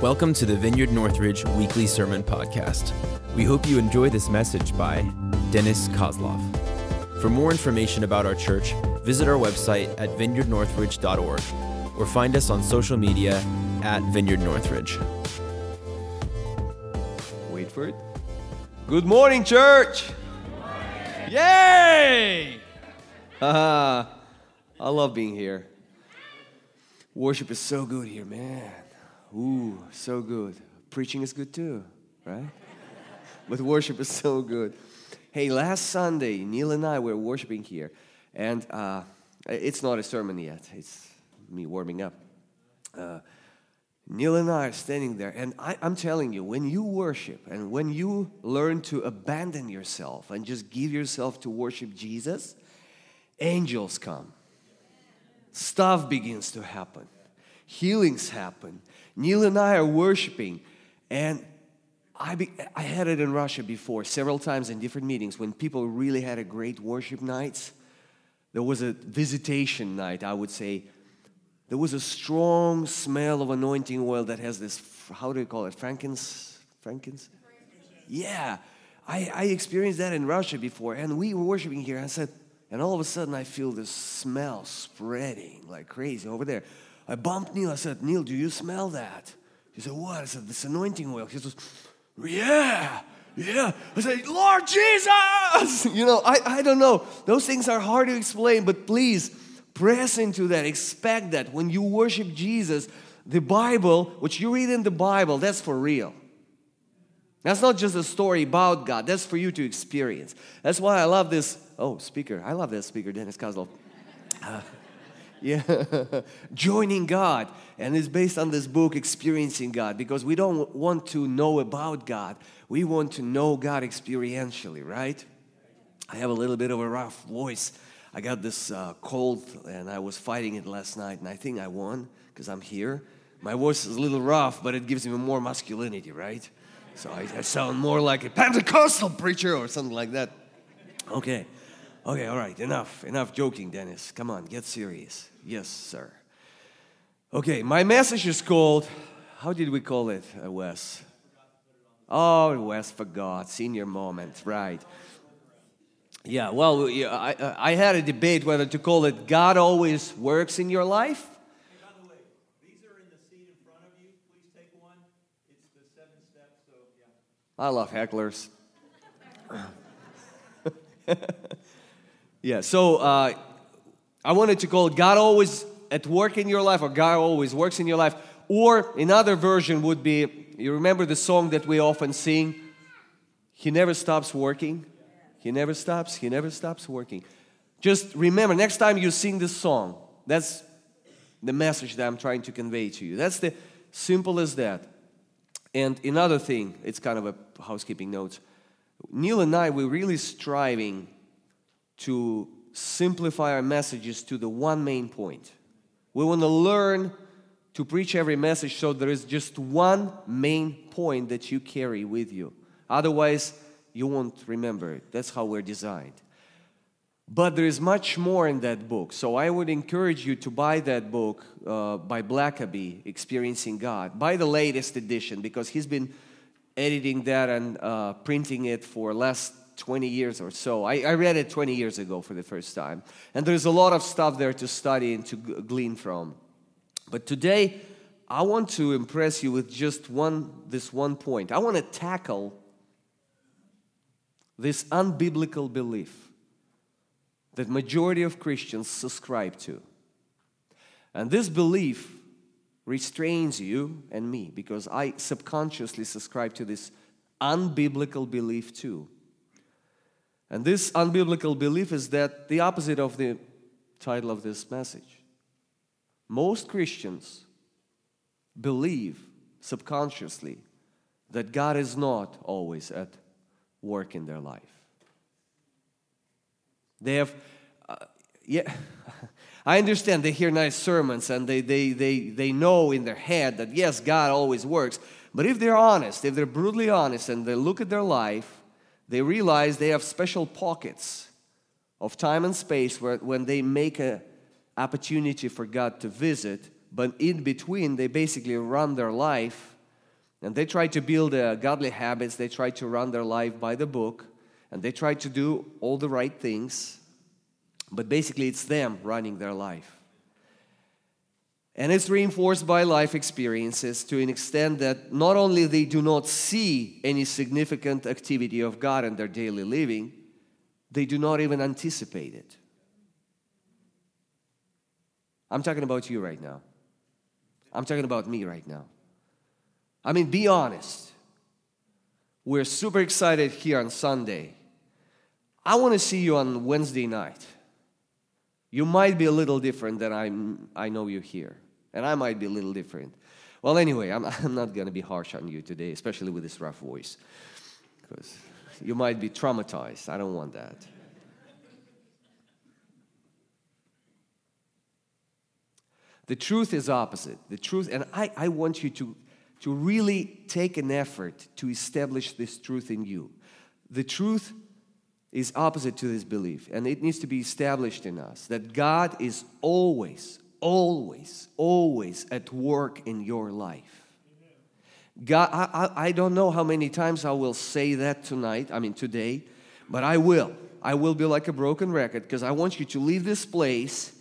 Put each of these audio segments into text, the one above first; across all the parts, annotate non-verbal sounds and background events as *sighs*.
Welcome to the Vineyard Northridge Weekly Sermon Podcast. We hope you enjoy this message by Dennis Kozlov. For more information about our church, visit our website at vineyardnorthridge.org or find us on social media at Vineyard Northridge. Wait for it. Good morning, church! Yay! Haha. *laughs* I love being here. Worship is so good here, man. Ooh, so good. Preaching is good too, right? *laughs* but worship is so good. Hey, last Sunday, Neil and I were worshiping here, and uh, it's not a sermon yet, it's me warming up. Uh, Neil and I are standing there, and I, am telling you, when you worship and when you learn to abandon yourself and just give yourself to worship Jesus, angels come. Stuff begins to happen, healings happen, Neil and I are worshiping, and I, be, I had it in Russia before, several times in different meetings when people really had a great worship nights. There was a visitation night, I would say. There was a strong smell of anointing oil that has this, how do you call it, frankens? Frankens? Yeah. I, I experienced that in Russia before, and we were worshiping here. I said, and all of a sudden I feel this smell spreading like crazy over there. I bumped Neil. I said, Neil, do you smell that? He said, What? I said, This anointing oil. He says, Yeah, yeah. I said, Lord Jesus! *laughs* You know, I, I don't know. Those things are hard to explain, but please press into that. Expect that. When you worship Jesus, the Bible, what you read in the Bible, that's for real. That's not just a story about God, that's for you to experience. That's why I love this. Oh, speaker. I love that speaker, Dennis Kozlov. Uh, yeah, *laughs* joining God. And it's based on this book, Experiencing God, because we don't want to know about God. We want to know God experientially, right? I have a little bit of a rough voice. I got this uh, cold and I was fighting it last night, and I think I won because I'm here. My voice is a little rough, but it gives me more masculinity, right? So I, I sound more like a Pentecostal preacher or something like that. Okay. Okay, all right, enough, enough joking, Dennis. Come on, get serious. Yes, sir. Okay, my message is called, how did we call it, uh, Wes? Oh, Wes forgot, senior moment, right. Yeah, well, I, I had a debate whether to call it God always works in your life. I love hecklers. *laughs* Yeah, so uh, I wanted to call God always at work in your life or God always works in your life. Or another version would be you remember the song that we often sing? He never stops working. He never stops. He never stops working. Just remember, next time you sing this song, that's the message that I'm trying to convey to you. That's the simple as that. And another thing, it's kind of a housekeeping note. Neil and I, we're really striving to simplify our messages to the one main point. We want to learn to preach every message so there is just one main point that you carry with you. Otherwise, you won't remember it. That's how we're designed. But there is much more in that book. So I would encourage you to buy that book uh, by Blackaby, Experiencing God. Buy the latest edition because he's been editing that and uh, printing it for last 20 years or so. I, I, read it 20 years ago for the first time. And there's a lot of stuff there to study and to glean from. But today, I want to impress you with just one, this one point. I want to tackle this unbiblical belief that majority of Christians subscribe to. And this belief restrains you and me because I subconsciously subscribe to this unbiblical belief too. And this unbiblical belief is that the opposite of the title of this message. Most Christians believe subconsciously that God is not always at work in their life. They have, uh, yeah, *laughs* I understand they hear nice sermons and they, they, they, they know in their head that yes, God always works. But if they're honest, if they're brutally honest and they look at their life, they realize they have special pockets of time and space where when they make an opportunity for God to visit, but in between they basically run their life And they try to build uh, godly habits, they try to run their life by the book, and they try to do all the right things. But basically, it's them running their life. And it's reinforced by life experiences to an extent that not only they do not see any significant activity of God in their daily living, they do not even anticipate it. I'm talking about you right now. I'm talking about me right now. I mean, be honest. We're super excited here on Sunday. I want to see you on Wednesday night. You might be a little different than I'm, I know you here, and I might be a little different. Well, anyway, I'm, *laughs* I'm not going to be harsh on you today, especially with this rough voice, because you might be traumatized. I don't want that. The truth is opposite. The truth, and I, I want you to, to really take an effort to establish this truth in you. The truth is opposite to this belief, and it needs to be established in us that God is always, always, always at work in your life. God, I, I, don't know how many times I will say that tonight, I mean today, but I will. I will be like a broken record because I want you to leave this place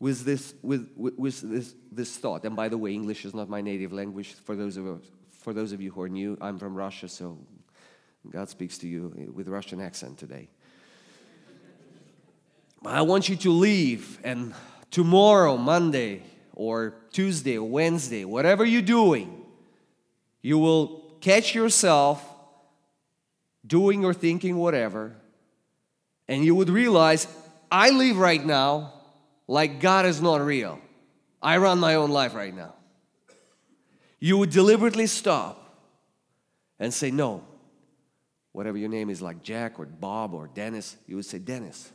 with this, with, with, with, this, this thought. And by the way, English is not my native language. For those of, for those of you who are new, I'm from Russia, so God speaks to you with Russian accent today. I want you to leave, and tomorrow, Monday, or Tuesday, or Wednesday, whatever you're doing, you will catch yourself doing or thinking whatever, and you would realize I live right now like God is not real. I run my own life right now. You would deliberately stop and say, No. Whatever your name is, like Jack or Bob or Dennis, you would say, Dennis,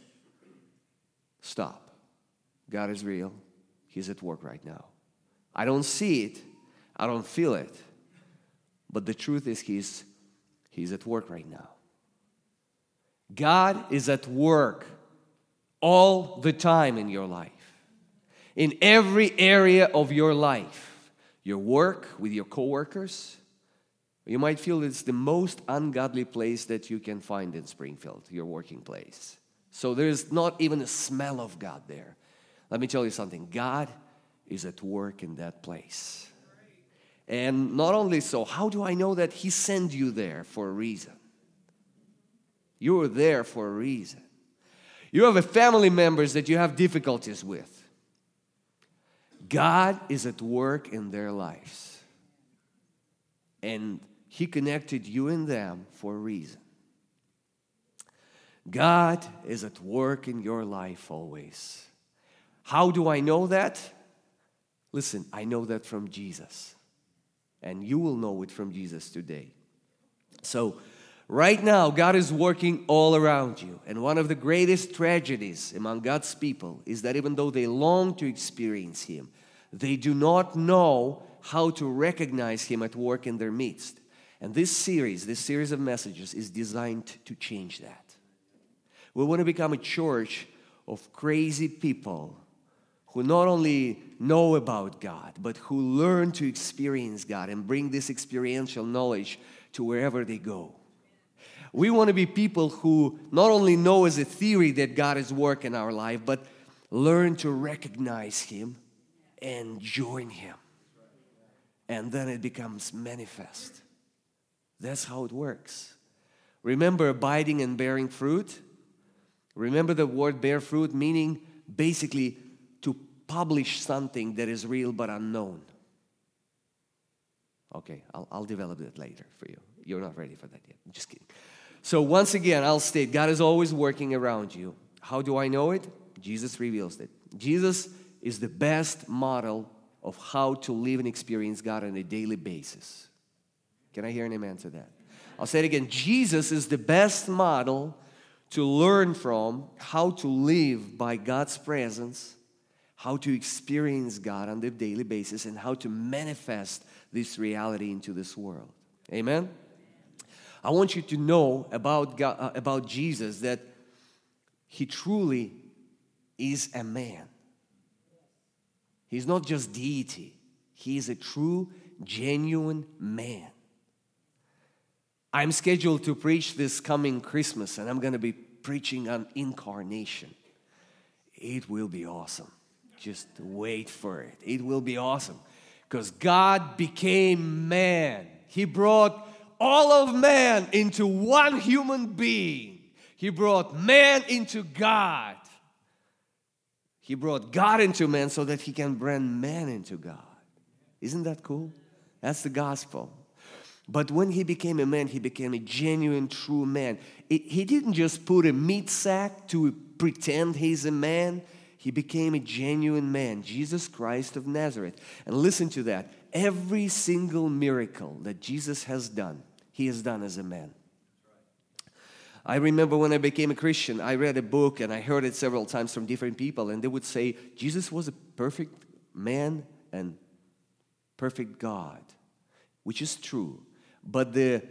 stop. God is real. He's at work right now. I don't see it, I don't feel it. But the truth is, He's, he's at work right now. God is at work all the time in your life, in every area of your life your work with your coworkers. You might feel it's the most ungodly place that you can find in Springfield, your working place. So there's not even a smell of God there. Let me tell you something God is at work in that place. And not only so, how do I know that He sent you there for a reason? You are there for a reason. You have a family members that you have difficulties with. God is at work in their lives. And He connected you and them for a reason. God is at work in your life always. How do I know that? Listen, I know that from Jesus. And you will know it from Jesus today. So, Right now, God is working all around you. And one of the greatest tragedies among God's people is that even though they long to experience Him, they do not know how to recognize Him at work in their midst. And this series, this series of messages, is designed to change that. We want to become a church of crazy people who not only know about God, but who learn to experience God and bring this experiential knowledge to wherever they go. We want to be people who not only know as a theory that God is work in our life, but learn to recognize Him and join Him. And then it becomes manifest. That's how it works. Remember abiding and bearing fruit? Remember the word bear fruit, meaning basically to publish something that is real but unknown. Okay, I'll, I'll develop that later for you. You're not ready for that yet. I'm just kidding. So, once again, I'll state God is always working around you. How do I know it? Jesus reveals it. Jesus is the best model of how to live and experience God on a daily basis. Can I hear an amen to that? I'll say it again Jesus is the best model to learn from how to live by God's presence, how to experience God on a daily basis, and how to manifest this reality into this world. Amen? I want you to know about, God, uh, about Jesus that he truly is a man. He's not just deity, He is a true, genuine man. I'm scheduled to preach this coming Christmas, and I'm going to be preaching on incarnation. It will be awesome. Just wait for it. It will be awesome because God became man. He brought all of man into one human being. He brought man into God. He brought God into man so that he can bring man into God. Isn't that cool? That's the gospel. But when he became a man, he became a genuine, true man. It, he didn't just put a meat sack to pretend he's a man. He became a genuine man, Jesus Christ of Nazareth. And listen to that. Every single miracle that Jesus has done, he has done as a man. I remember when I became a Christian, I read a book and I heard it several times from different people, and they would say Jesus was a perfect man and perfect God, which is true. But the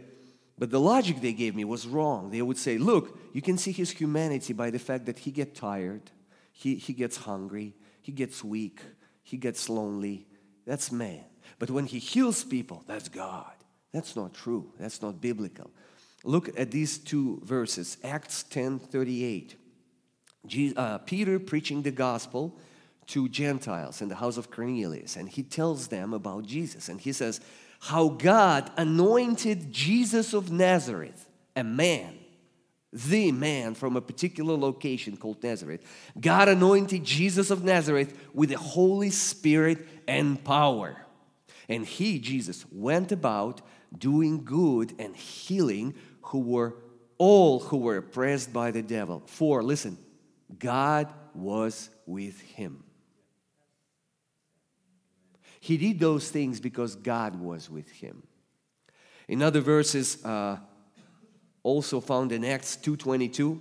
but the logic they gave me was wrong. They would say, look, you can see his humanity by the fact that he gets tired, he, he gets hungry, he gets weak, he gets lonely. That's man. But when he heals people, that's God. That's not true. That's not biblical. Look at these two verses Acts 10 38. Jesus, uh, Peter preaching the gospel to Gentiles in the house of Cornelius, and he tells them about Jesus. And he says, How God anointed Jesus of Nazareth, a man, the man from a particular location called Nazareth. God anointed Jesus of Nazareth with the Holy Spirit and power. And he, Jesus, went about doing good and healing who were all who were oppressed by the devil. For, listen, God was with him. He did those things because God was with him. In other verses, uh, also found in Acts 2.22,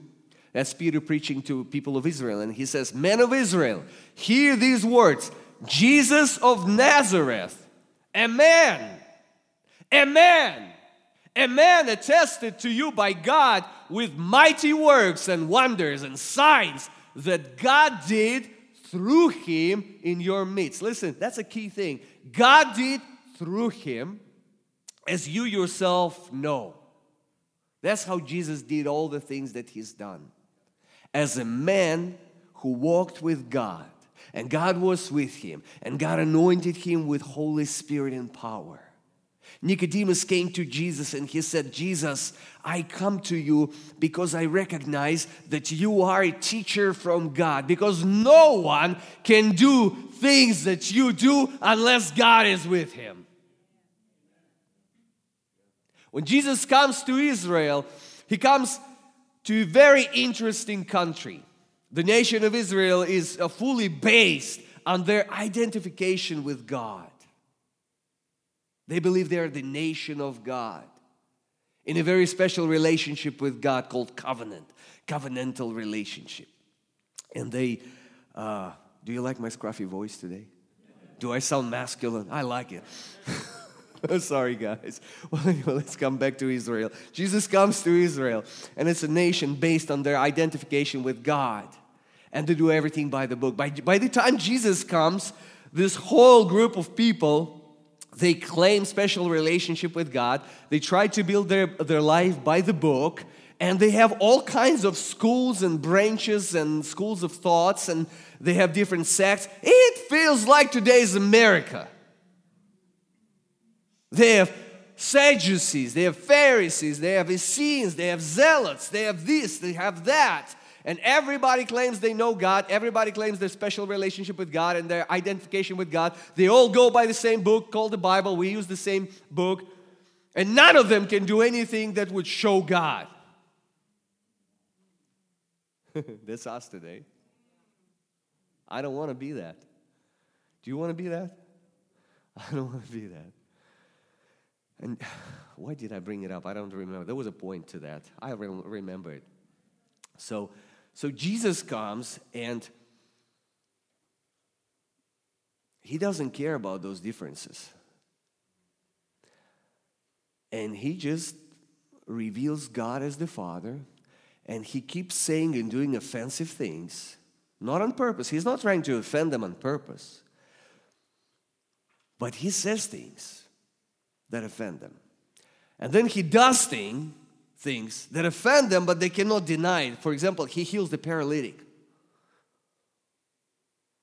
that's Peter preaching to people of Israel, and he says, Men of Israel, hear these words Jesus of Nazareth, a man, a man a man attested to you by God with mighty works and wonders and signs that God did through him in your midst. Listen, that's a key thing. God did through him, as you yourself know. That's how Jesus did all the things that he's done. As a man who walked with God, and God was with him, and God anointed him with Holy Spirit and power. Nicodemus came to Jesus and he said, Jesus, I come to you because I recognize that you are a teacher from God, because no one can do things that you do unless God is with him. When Jesus comes to Israel, he comes to a very interesting country. The nation of Israel is uh, fully based on their identification with God. They believe they are the nation of God in a very special relationship with God called covenant, covenantal relationship. And they, uh, do you like my scruffy voice today? Do I sound masculine? I like it. *laughs* Sorry, guys. *laughs* Well, anyway, let's come back to Israel. Jesus comes to Israel, and it's a nation based on their identification with God and to do everything by the book. By, by the time Jesus comes, this whole group of people they claim special relationship with God. They try to build their, their life by the book. And they have all kinds of schools and branches and schools of thoughts, and they have different sects. It feels like today's America. They have Sadducees, they have Pharisees, they have Essenes, they have Zealots, they have this, they have that. And everybody claims they know God. Everybody claims their special relationship with God and their identification with God. They all go by the same book called the Bible. We use the same book. And none of them can do anything that would show God. *laughs* That's us today. I don't want to be that. Do you want to be that? *laughs* I don't want to be that. And *sighs* why did I bring it up? I don't remember. There was a point to that. I remember it. So, so Jesus comes and he doesn't care about those differences. And he just reveals God as the Father, and he keeps saying and doing offensive things, not on purpose. He's not trying to offend them on purpose. But he says things that offend them. And then he does thing, things that offend them, but they cannot deny it. For example, he heals the paralytic.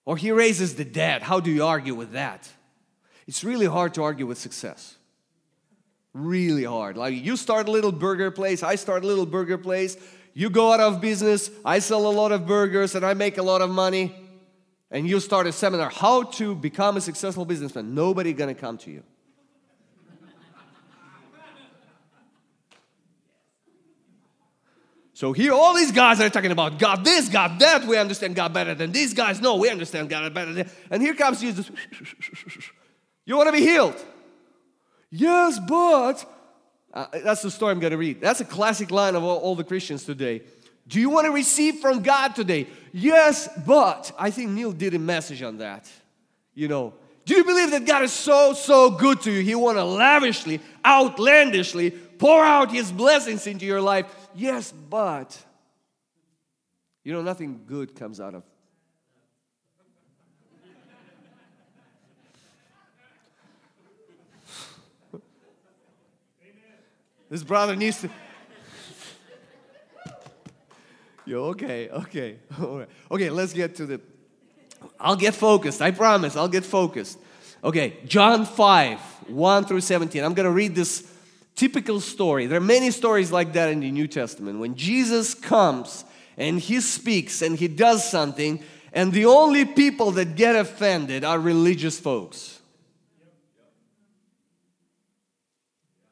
Or he raises the dead. How do you argue with that? It's really hard to argue with success. Really hard. Like you start a little burger place, I start a little burger place, you go out of business, I sell a lot of burgers and I make a lot of money, and you start a seminar how to become a successful businessman. Nobody gonna come to you. So here, all these guys are talking about God this, God that. We understand God better than these guys. No, we understand God better than. And here comes Jesus. You want to be healed? Yes, but uh, that's the story I'm going to read. That's a classic line of all, all the Christians today. Do you want to receive from God today? Yes, but I think Neil did a message on that. You know, do you believe that God is so, so good to you? He want to lavishly, outlandishly pour out His blessings into your life. Yes, but you know, nothing good comes out of. this brother needs to. Yo, okay, okay, all right. Okay, let's get to the. I'll get focused. I promise. I'll get focused. Okay, John 5, 1 through 17. I'm to read this typical story. There are many stories like that in the New Testament. When Jesus comes and he speaks and he does something, and the only people that get offended are religious folks.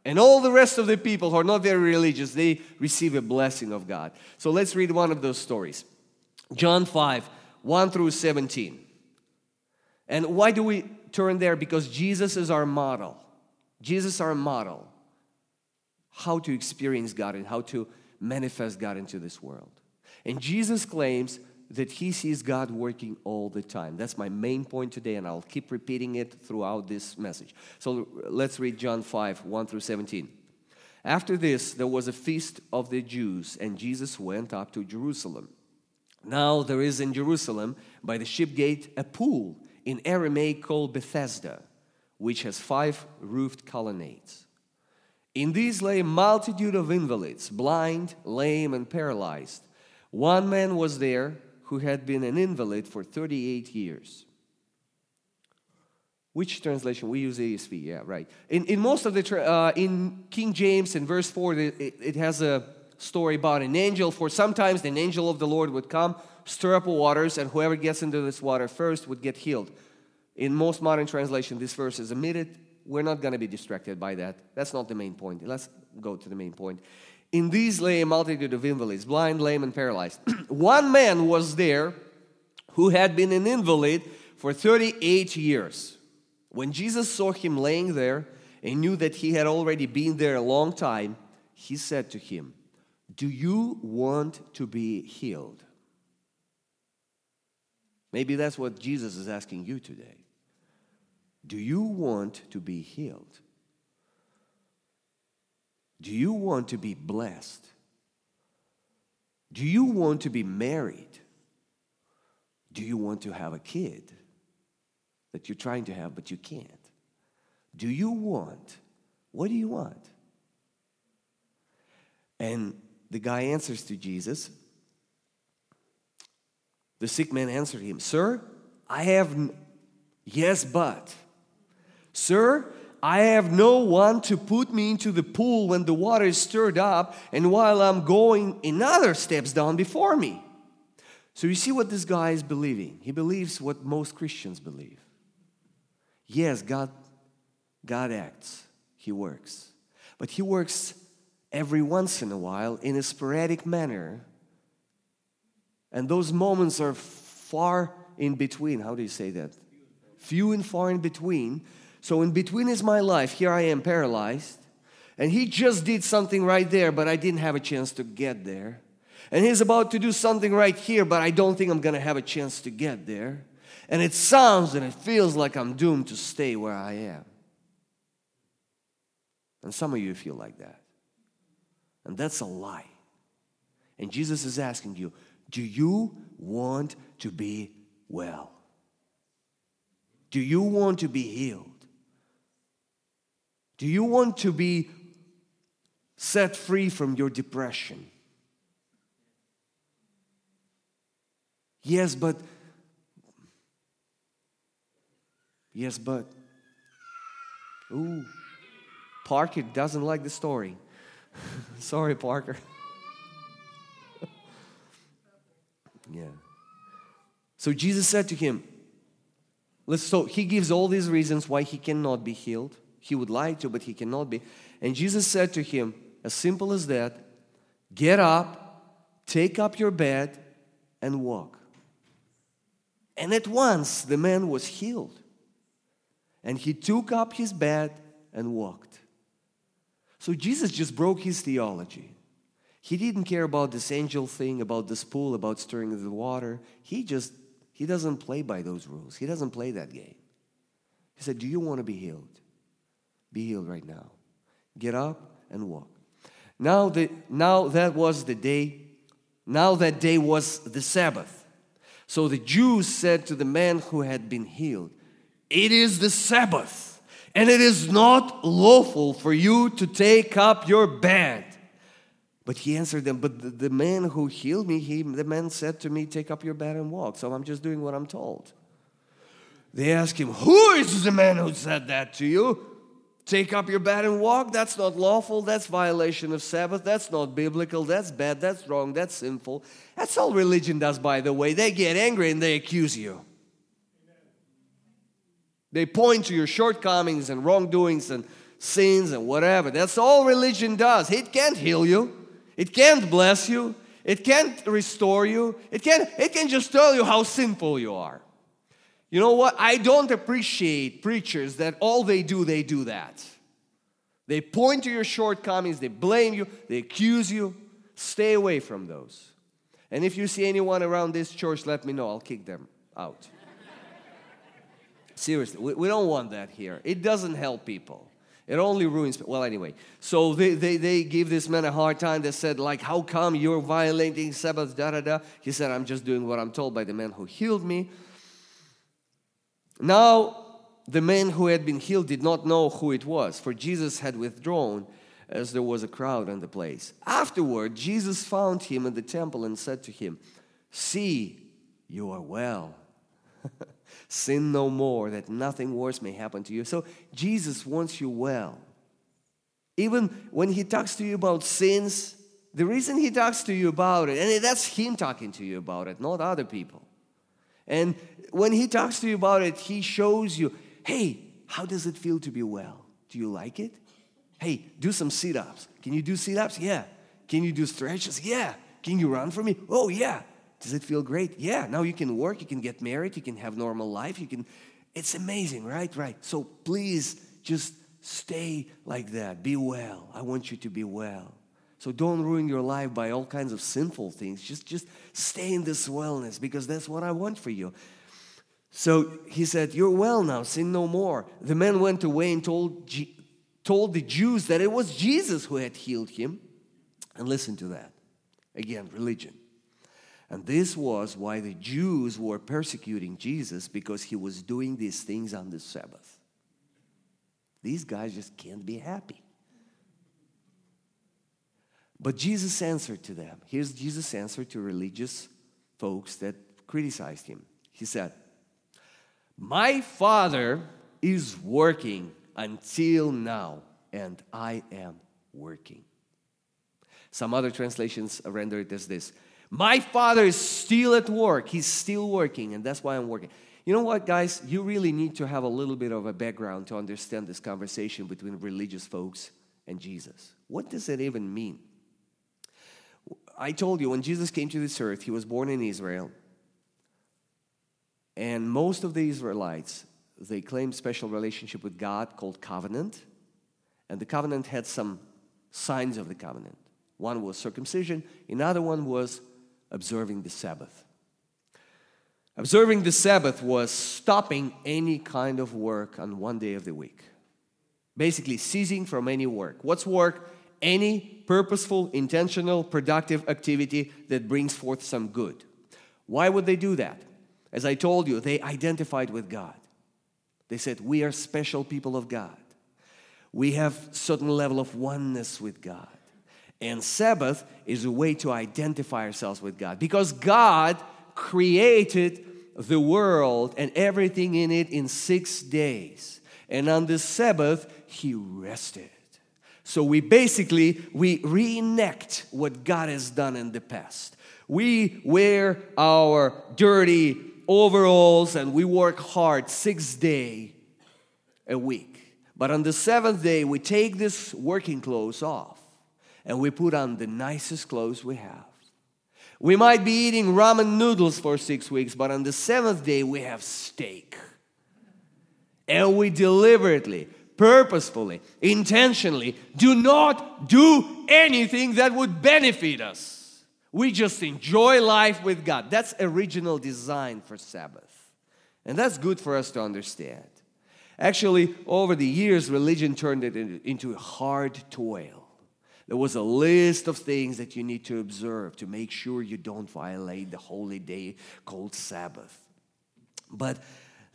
And all the rest of the people who are not very religious, they receive a blessing of God. So let's read one of those stories. John 5, 1 through 17. And why do we turn there? Because Jesus is our model. Jesus our model how to experience God and how to manifest God into this world. And Jesus claims that he sees God working all the time. That's my main point today, and I'll keep repeating it throughout this message. So let's read John 5 1 through 17. After this, there was a feast of the Jews, and Jesus went up to Jerusalem. Now there is in Jerusalem by the ship gate a pool in Aramaic called Bethesda, which has five roofed colonnades. In these lay a multitude of invalids, blind, lame, and paralyzed. One man was there who had been an invalid for 38 years. Which translation? We use ESV, yeah, right. In, in most of the, tra- uh, in King James, in verse 4, it, it has a story about an angel. For sometimes an angel of the Lord would come, stir up waters, and whoever gets into this water first would get healed. In most modern translation, this verse is omitted we're not going to be distracted by that. That's not the main point. Let's go to the main point. In these lay a multitude of invalids, blind, lame, and paralyzed. *clears throat* One man was there who had been an invalid for 38 years. When Jesus saw him laying there and knew that he had already been there a long time, he said to him, Do you want to be healed? Maybe that's what Jesus is asking you today. Do you want to be healed? Do you want to be blessed? Do you want to be married? Do you want to have a kid that you're trying to have but you can't? Do you want? What do you want? And the guy answers to Jesus. The sick man answered him, Sir, I have, yes, but. Sir, I have no one to put me into the pool when the water is stirred up, and while I'm going, another steps down before me. So you see what this guy is believing. He believes what most Christians believe. Yes, God, God acts, He works. But He works every once in a while in a sporadic manner. And those moments are far in between. How do you say that? Few and far in between so in between is my life. Here I am paralyzed. And he just did something right there, but I didn't have a chance to get there. And he's about to do something right here, but I don't think I'm going to have a chance to get there. And it sounds and it feels like I'm doomed to stay where I am. And some of you feel like that. And that's a lie. And Jesus is asking you, do you want to be well? Do you want to be healed? Do you want to be set free from your depression? Yes, but. Yes, but. Ooh. Parker doesn't like the story. *laughs* Sorry, Parker. *laughs* yeah. So Jesus said to him, so he gives all these reasons why he cannot be healed. He would like to, but he cannot be. And Jesus said to him, as simple as that, get up, take up your bed, and walk. And at once the man was healed. And he took up his bed and walked. So Jesus just broke his theology. He didn't care about this angel thing, about this pool, about stirring the water. He just, he doesn't play by those rules. He doesn't play that game. He said, Do you want to be healed? Be healed right now. Get up and walk. Now, the, now that was the day, now that day was the Sabbath. So the Jews said to the man who had been healed, It is the Sabbath, and it is not lawful for you to take up your bed. But he answered them, But the, the man who healed me, he, the man said to me, Take up your bed and walk. So I'm just doing what I'm told. They asked him, Who is the man who said that to you? Take up your bed and walk. That's not lawful. That's violation of Sabbath. That's not biblical. That's bad. That's wrong. That's sinful. That's all religion does, by the way. They get angry and they accuse you. They point to your shortcomings and wrongdoings and sins and whatever. That's all religion does. It can't heal you. It can't bless you. It can't restore you. It can it can just tell you how sinful you are. You know what? I don't appreciate preachers that all they do, they do that. They point to your shortcomings, they blame you, they accuse you. Stay away from those. And if you see anyone around this church, let me know. I'll kick them out. Seriously, we, we don't want that here. It doesn't help people. It only ruins. Well, anyway, so they, they, they give this man a hard time. They said, like, how come you're violating Sabbath, da da da. He said, I'm just doing what I'm told by the man who healed me. Now, the man who had been healed did not know who it was, for Jesus had withdrawn as there was a crowd in the place. Afterward, Jesus found him in the temple and said to him, See, you are well. *laughs* Sin no more, that nothing worse may happen to you. So, Jesus wants you well. Even when he talks to you about sins, the reason he talks to you about it, and that's him talking to you about it, not other people. And when he talks to you about it, he shows you, hey, how does it feel to be well? Do you like it? Hey, do some sit ups. Can you do sit ups? Yeah. Can you do stretches? Yeah. Can you run for me? Oh, yeah. Does it feel great? Yeah. Now you can work, you can get married, you can have normal life, you can. It's amazing, right? Right. So please just stay like that. Be well. I want you to be well. So don't ruin your life by all kinds of sinful things. Just, just stay in this wellness because that's what I want for you. So he said, You're well now, sin no more. The man went away and told, told the Jews that it was Jesus who had healed him. And listen to that. Again, religion. And this was why the Jews were persecuting Jesus because he was doing these things on the Sabbath. These guys just can't be happy. But Jesus answered to them. Here's Jesus' answer to religious folks that criticized him. He said, My Father is working until now, and I am working. Some other translations render it as this My Father is still at work, He's still working, and that's why I'm working. You know what, guys? You really need to have a little bit of a background to understand this conversation between religious folks and Jesus. What does it even mean? I told you when Jesus came to this earth, he was born in Israel. And most of the Israelites, they claimed special relationship with God called covenant. And the covenant had some signs of the covenant. One was circumcision, another one was observing the Sabbath. Observing the Sabbath was stopping any kind of work on one day of the week. Basically, ceasing from any work. What's work? Any purposeful, intentional, productive activity that brings forth some good. Why would they do that? As I told you, they identified with God. They said, We are special people of God. We have certain level of oneness with God. And Sabbath is a way to identify ourselves with God because God created the world and everything in it in six days. And on the Sabbath, he rested. So we basically we reenact what God has done in the past. We wear our dirty overalls and we work hard six day a week. But on the seventh day, we take this working clothes off and we put on the nicest clothes we have. We might be eating ramen noodles for six weeks, but on the seventh day, we have steak. And we deliberately, purposefully, intentionally do not do anything that would benefit us. We just enjoy life with God. That's original design for Sabbath. And that's good for us to understand. Actually, over the years, religion turned it into hard toil. There was a list of things that you need to observe to make sure you don't violate the holy day called Sabbath. But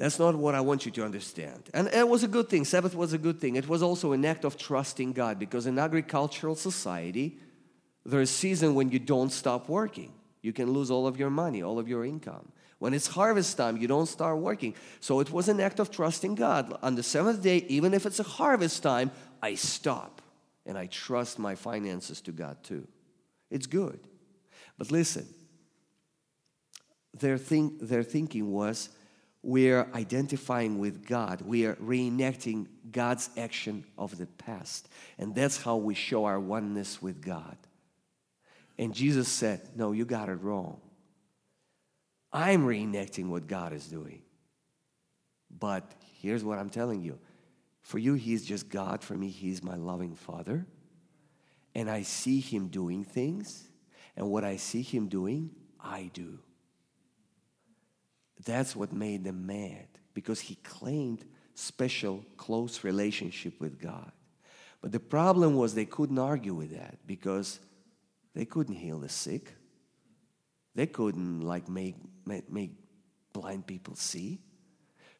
that's not what I want you to understand. And it was a good thing. Sabbath was a good thing. It was also an act of trusting God because in agricultural society, there's a season when you don't stop working. You can lose all of your money, all of your income. When it's harvest time, you don't start working. So it was an act of trusting God. On the seventh day, even if it's a harvest time, I stop and I trust my finances to God too. It's good. But listen, their, think, their thinking was we're identifying with God, we are reenacting God's action of the past. And that's how we show our oneness with God. And Jesus said, No, you got it wrong. I'm reenacting what God is doing. But here's what I'm telling you for you, He's just God. For me, He's my loving Father. And I see Him doing things. And what I see Him doing, I do. That's what made them mad because He claimed special, close relationship with God. But the problem was they couldn't argue with that because they couldn't heal the sick. They couldn't like make, make, make blind people see.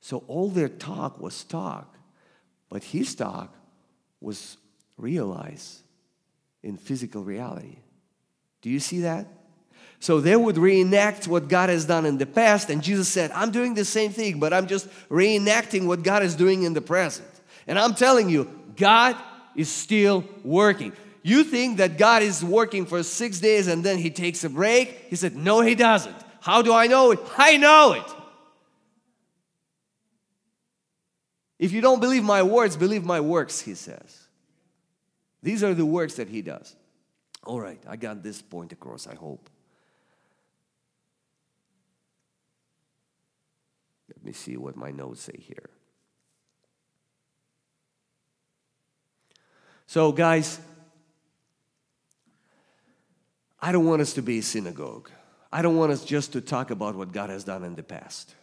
So all their talk was talk. But his talk was realized in physical reality. Do you see that? So they would reenact what God has done in the past, and Jesus said, I'm doing the same thing, but I'm just reenacting what God is doing in the present. And I'm telling you, God is still working. You think that God is working for six days and then he takes a break? He said, No, he doesn't. How do I know it? I know it. If you don't believe my words, believe my works, he says. These are the works that he does. All right, I got this point across, I hope. Let me see what my notes say here. So, guys, I don't want us to be a synagogue. I don't want us just to talk about what God has done in the past.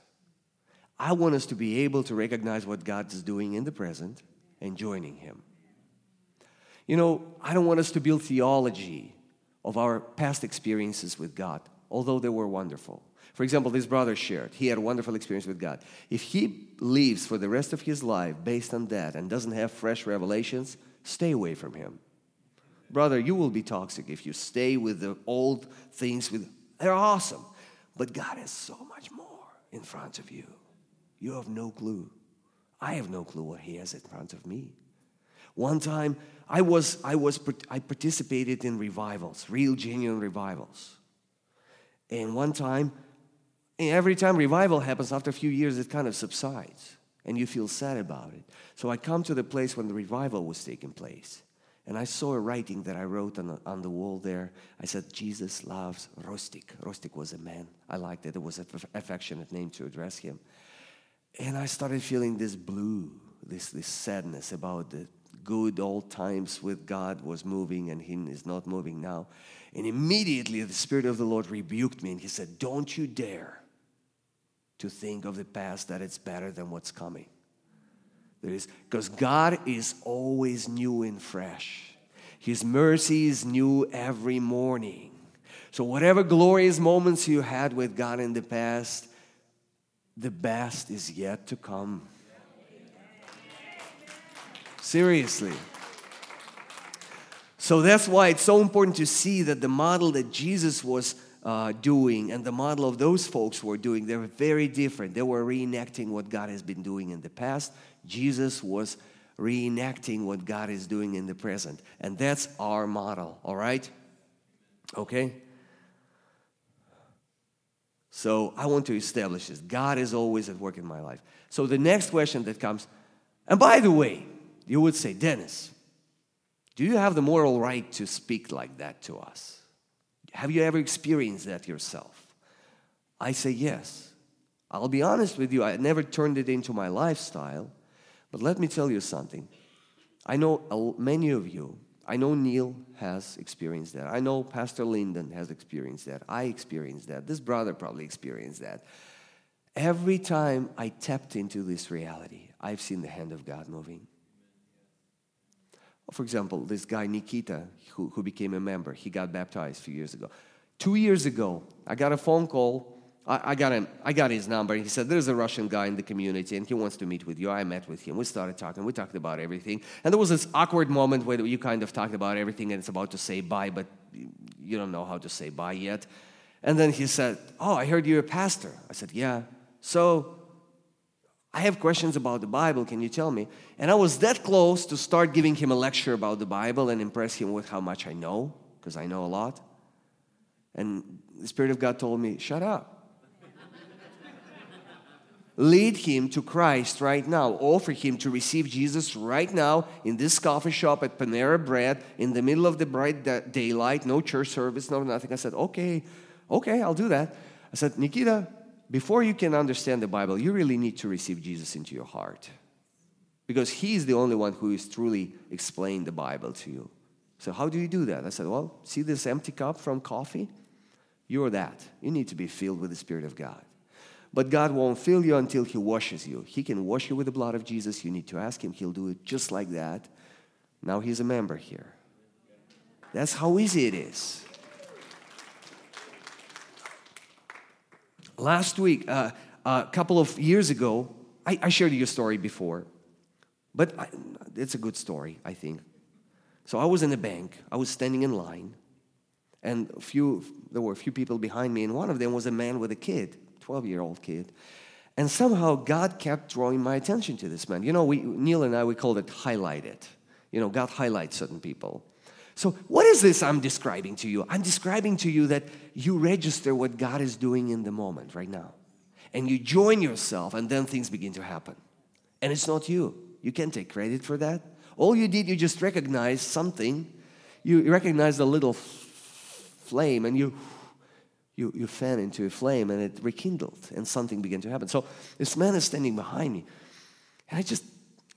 I want us to be able to recognize what God is doing in the present and joining Him. You know, I don't want us to build theology of our past experiences with God, although they were wonderful. For example, this brother shared, he had a wonderful experience with God. If he lives for the rest of his life based on that and doesn't have fresh revelations, stay away from him. Brother, you will be toxic if you stay with the old things with they're awesome. But God has so much more in front of you. You have no clue. I have no clue what he has in front of me. One time, I was, I was, I participated in revivals, real genuine revivals. And one time, every time revival happens, after a few years, it kind of subsides and you feel sad about it. So I come to the place when the revival was taking place. And I saw a writing that I wrote on the, on the wall there. I said, Jesus loves Rostik. Rostik was a man. I liked it. It was an affectionate name to address him. And I started feeling this blue, this, this sadness about the good old times with God was moving and He is not moving now. And immediately the Spirit of the Lord rebuked me and He said, Don't you dare to think of the past that it's better than what's coming. There is because God is always new and fresh. His mercy is new every morning. So whatever glorious moments you had with God in the past, the best is yet to come. Seriously. So that's why it's so important to see that the model that Jesus was uh, doing and the model of those folks were doing, they were very different. They were reenacting what God has been doing in the past. Jesus was reenacting what God is doing in the present. And that's our model, all right? Okay? So I want to establish this. God is always at work in my life. So the next question that comes, and by the way, you would say, Dennis, do you have the moral right to speak like that to us? Have you ever experienced that yourself? I say yes. I'll be honest with you, I never turned it into my lifestyle, but let me tell you something. I know many of you, I know Neil has experienced that. I know Pastor Lyndon has experienced that. I experienced that. This brother probably experienced that. Every time I tapped into this reality, I've seen the hand of God moving. For example, this guy Nikita, who, who became a member, he got baptized a few years ago. Two years ago, I got a phone call. I, I, got him, I got his number. He said, There's a Russian guy in the community and he wants to meet with you. I met with him. We started talking. We talked about everything. And there was this awkward moment where you kind of talked about everything and it's about to say bye, but you don't know how to say bye yet. And then he said, Oh, I heard you're a pastor. I said, Yeah. So I have questions about the Bible. Can you tell me? And I was that close to start giving him a lecture about the Bible and impress him with how much I know, because I know a lot. And the Spirit of God told me, shut up. *laughs* Lead him to Christ right now. Offer him to receive Jesus right now in this coffee shop at Panera Bread in the middle of the bright daylight, no church service, no nothing. I said, okay, okay, I'll do that. I said, Nikita, before you can understand the Bible, you really need to receive Jesus into your heart. Because He's the only one who is truly explained the Bible to you. So, how do you do that? I said, Well, see this empty cup from coffee? You're that. You need to be filled with the Spirit of God. But God won't fill you until He washes you. He can wash you with the blood of Jesus. You need to ask Him, He'll do it just like that. Now He's a member here. That's how easy it is. Last week, uh, a couple of years ago, I, I shared your story before, but I, it's a good story, I think. So I was in a bank, I was standing in line, and a few, there were a few people behind me, and one of them was a man with a kid, 12 year old kid. And somehow God kept drawing my attention to this man. You know, we, Neil and I, we called it highlight it. You know, God highlights certain people. So, what is this I'm describing to you? I'm describing to you that you register what God is doing in the moment right now. And you join yourself, and then things begin to happen. And it's not you. You can't take credit for that. All you did, you just recognized something. You recognized a little flame, and you, you, you fan into a flame, and it rekindled, and something began to happen. So, this man is standing behind me. And I just,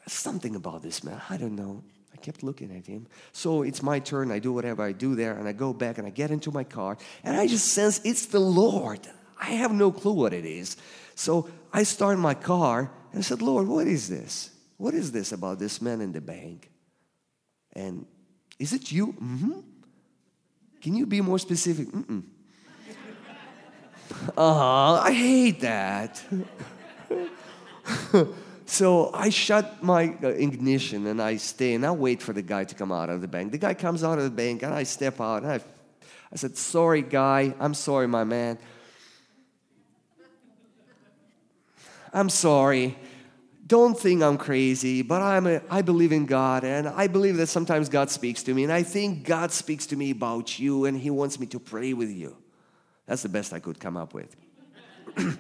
something about this man, I don't know kept looking at him. So it's my turn. I do whatever I do there, and I go back and I get into my car, and I just sense it's the Lord. I have no clue what it is. So I start my car and I said, Lord, what is this? What is this about this man in the bank? And is it you? Mm-hmm. Can you be more specific? Mm-mm. *laughs* uh-huh, I hate that. *laughs* So I shut my uh, ignition and I stay and I wait for the guy to come out of the bank. The guy comes out of the bank and I step out and I, I said, Sorry, guy. I'm sorry, my man. I'm sorry. Don't think I'm crazy, but I'm a, I believe in God and I believe that sometimes God speaks to me. And I think God speaks to me about you and He wants me to pray with you. That's the best I could come up with. *clears throat*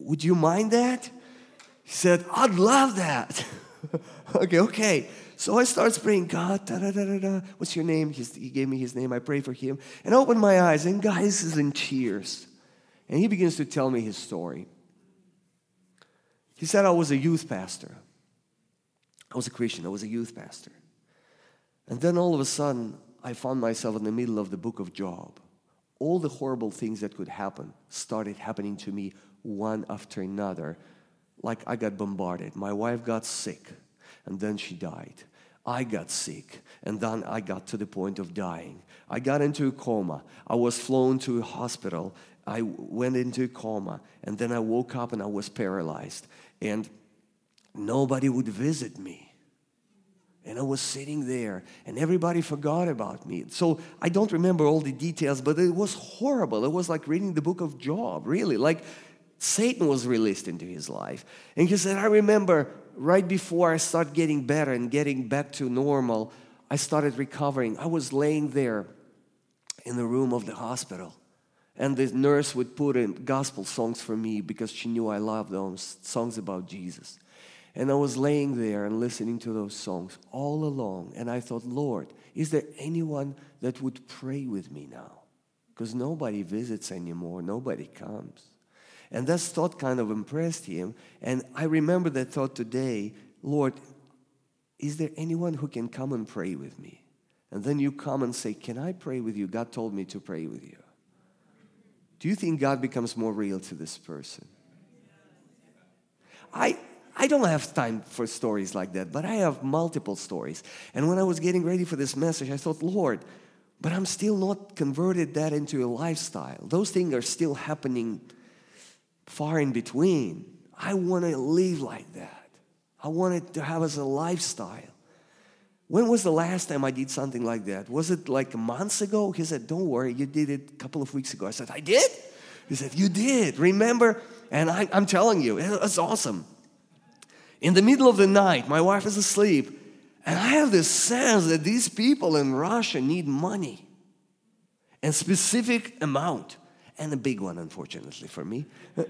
Would you mind that? He said, I'd love that. *laughs* okay, okay. So I start praying, God, da da da da. What's your name? He's, he gave me his name. I pray for him. And I open my eyes, and guys is in tears. And he begins to tell me his story. He said, I was a youth pastor. I was a Christian. I was a youth pastor. And then all of a sudden, I found myself in the middle of the book of Job. All the horrible things that could happen started happening to me one after another like I got bombarded. My wife got sick and then she died. I got sick and then I got to the point of dying. I got into a coma. I was flown to a hospital. I went into a coma and then I woke up and I was paralyzed and nobody would visit me. And I was sitting there, and everybody forgot about me. So I don't remember all the details, but it was horrible. It was like reading the book of Job, really. Like Satan was released into his life. And he said, I remember right before I started getting better and getting back to normal, I started recovering. I was laying there in the room of the hospital. And the nurse would put in gospel songs for me because she knew I loved those songs about Jesus. And I was laying there and listening to those songs all along. And I thought, Lord, is there anyone that would pray with me now? Because nobody visits anymore, nobody comes. And that thought kind of impressed him. And I remember that thought today Lord, is there anyone who can come and pray with me? And then you come and say, Can I pray with you? God told me to pray with you. Do you think God becomes more real to this person? I, I don't have time for stories like that, but I have multiple stories. And when I was getting ready for this message, I thought, Lord, but I'm still not converted that into a lifestyle. Those things are still happening far in between. I want to live like that. I wanted to have as a lifestyle. When was the last time I did something like that? Was it like months ago? He said, Don't worry, you did it a couple of weeks ago. I said, I did? He said, You did. Remember? And I, am telling you, it's awesome. In the middle of the night, my wife is asleep, and I have this sense that these people in Russia need money and specific amount and a big one, unfortunately for me. *laughs*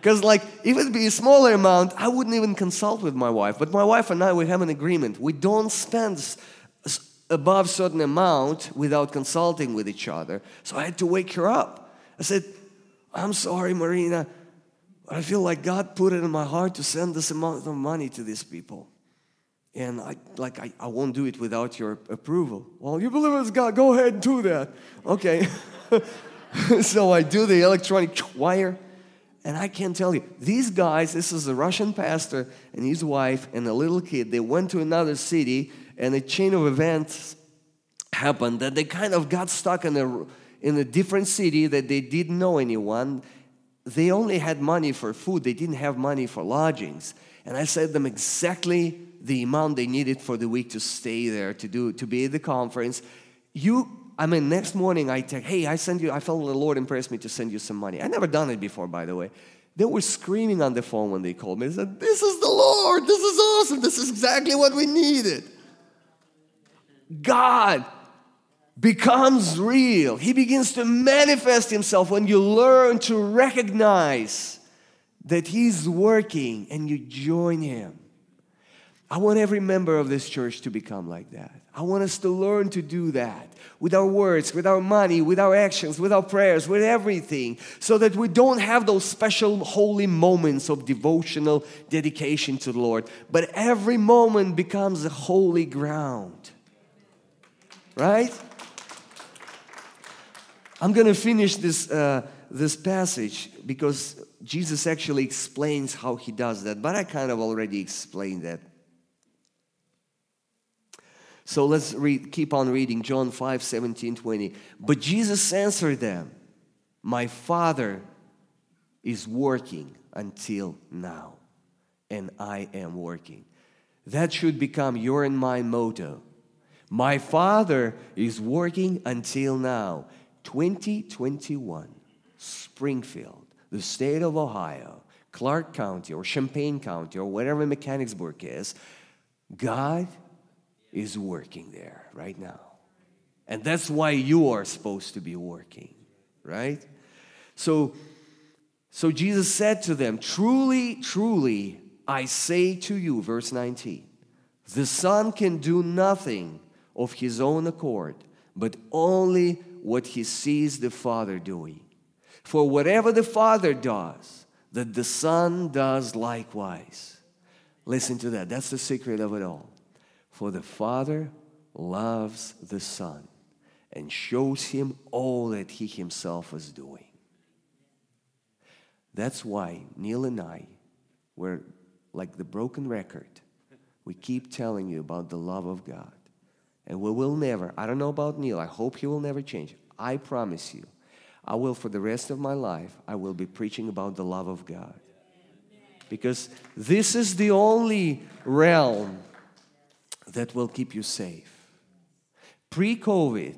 Because, like, if it'd be a smaller amount, I wouldn't even consult with my wife. But my wife and I, we have an agreement. We don't spend above certain amount without consulting with each other. So I had to wake her up. I said, I'm sorry, Marina. I feel like God put it in my heart to send this amount of money to these people. And I like I, I won't do it without your approval. Well, you believe it's God, go ahead and do that. Okay. *laughs* *laughs* so I do the electronic wire. And I can tell you, these guys, this is a Russian pastor and his wife and a little kid, they went to another city and a chain of events happened that they kind of got stuck in a, in a different city that they didn't know anyone. They only had money for food, they didn't have money for lodgings. And I said them exactly the amount they needed for the week to stay there, to do to be at the conference. You I mean, next morning I text, hey, I send you, I felt the Lord impressed me to send you some money. I never done it before, by the way. They were screaming on the phone when they called me. They said, This is the Lord. This is awesome. This is exactly what we needed. God becomes real. He begins to manifest Himself when you learn to recognize that He's working and you join Him. I want every member of this church to become like that. I want us to learn to do that with our words, with our money, with our actions, with our prayers, with everything, so that we don't have those special holy moments of devotional dedication to the Lord, but every moment becomes a holy ground. Right? I'm going to finish this, uh, this passage because Jesus actually explains how he does that, but I kind of already explained that. So let's keep on reading John 5 17, 20. But Jesus answered them, My Father is working until now, and I am working. That should become your and my motto. My Father is working until now. 2021, Springfield, the state of Ohio, Clark County, or Champaign County, or whatever Mechanicsburg is, God is working there right now. And that's why you are supposed to be working, right? So, so Jesus said to them, Truly, truly, I say to you, verse 19, the Son can do nothing of his own accord, but only what he sees the Father doing. For whatever the Father does, that the Son does likewise. Listen to that. That's the secret of it all. For the Father loves the Son and shows him all that he himself is doing. That's why Neil and I were like the broken record. We keep telling you about the love of God. And we will never, I don't know about Neil, I hope he will never change. I promise you, I will for the rest of my life, I will be preaching about the love of God. Because this is the only realm that will keep you safe. Pre COVID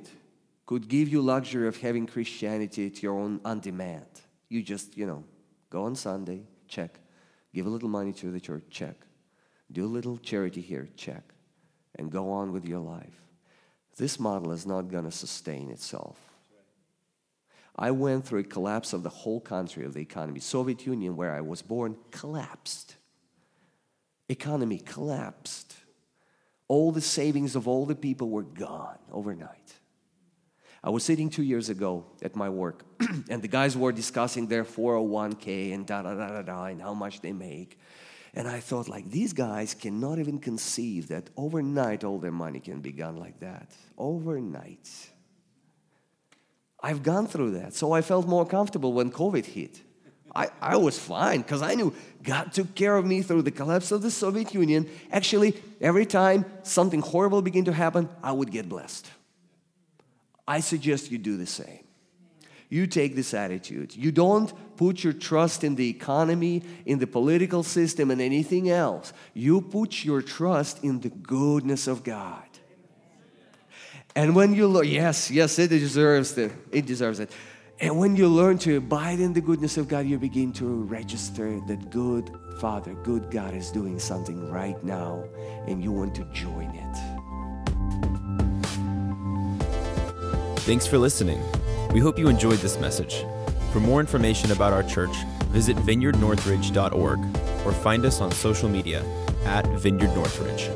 could give you luxury of having Christianity at your own on demand. You just, you know, go on Sunday, check. Give a little money to the church, check. Do a little charity here, check. And go on with your life. This model is not going to sustain itself. I went through a collapse of the whole country of the economy. Soviet Union, where I was born, collapsed. Economy collapsed. All the savings of all the people were gone overnight. I was sitting two years ago at my work, *clears throat* and the guys were discussing their 401k and da da da da da and how much they make. And I thought, like, these guys cannot even conceive that overnight all their money can be gone like that. Overnight. I've gone through that, so I felt more comfortable when COVID hit. I, I was fine because I knew God took care of me through the collapse of the Soviet Union. Actually, every time something horrible began to happen, I would get blessed. I suggest you do the same. You take this attitude. You don't put your trust in the economy, in the political system, and anything else. You put your trust in the goodness of God. And when you look, yes, yes, it deserves it. It deserves it. And when you learn to abide in the goodness of God, you begin to register that good Father, good God is doing something right now, and you want to join it. Thanks for listening. We hope you enjoyed this message. For more information about our church, visit vineyardnorthridge.org or find us on social media at Vineyard Northridge.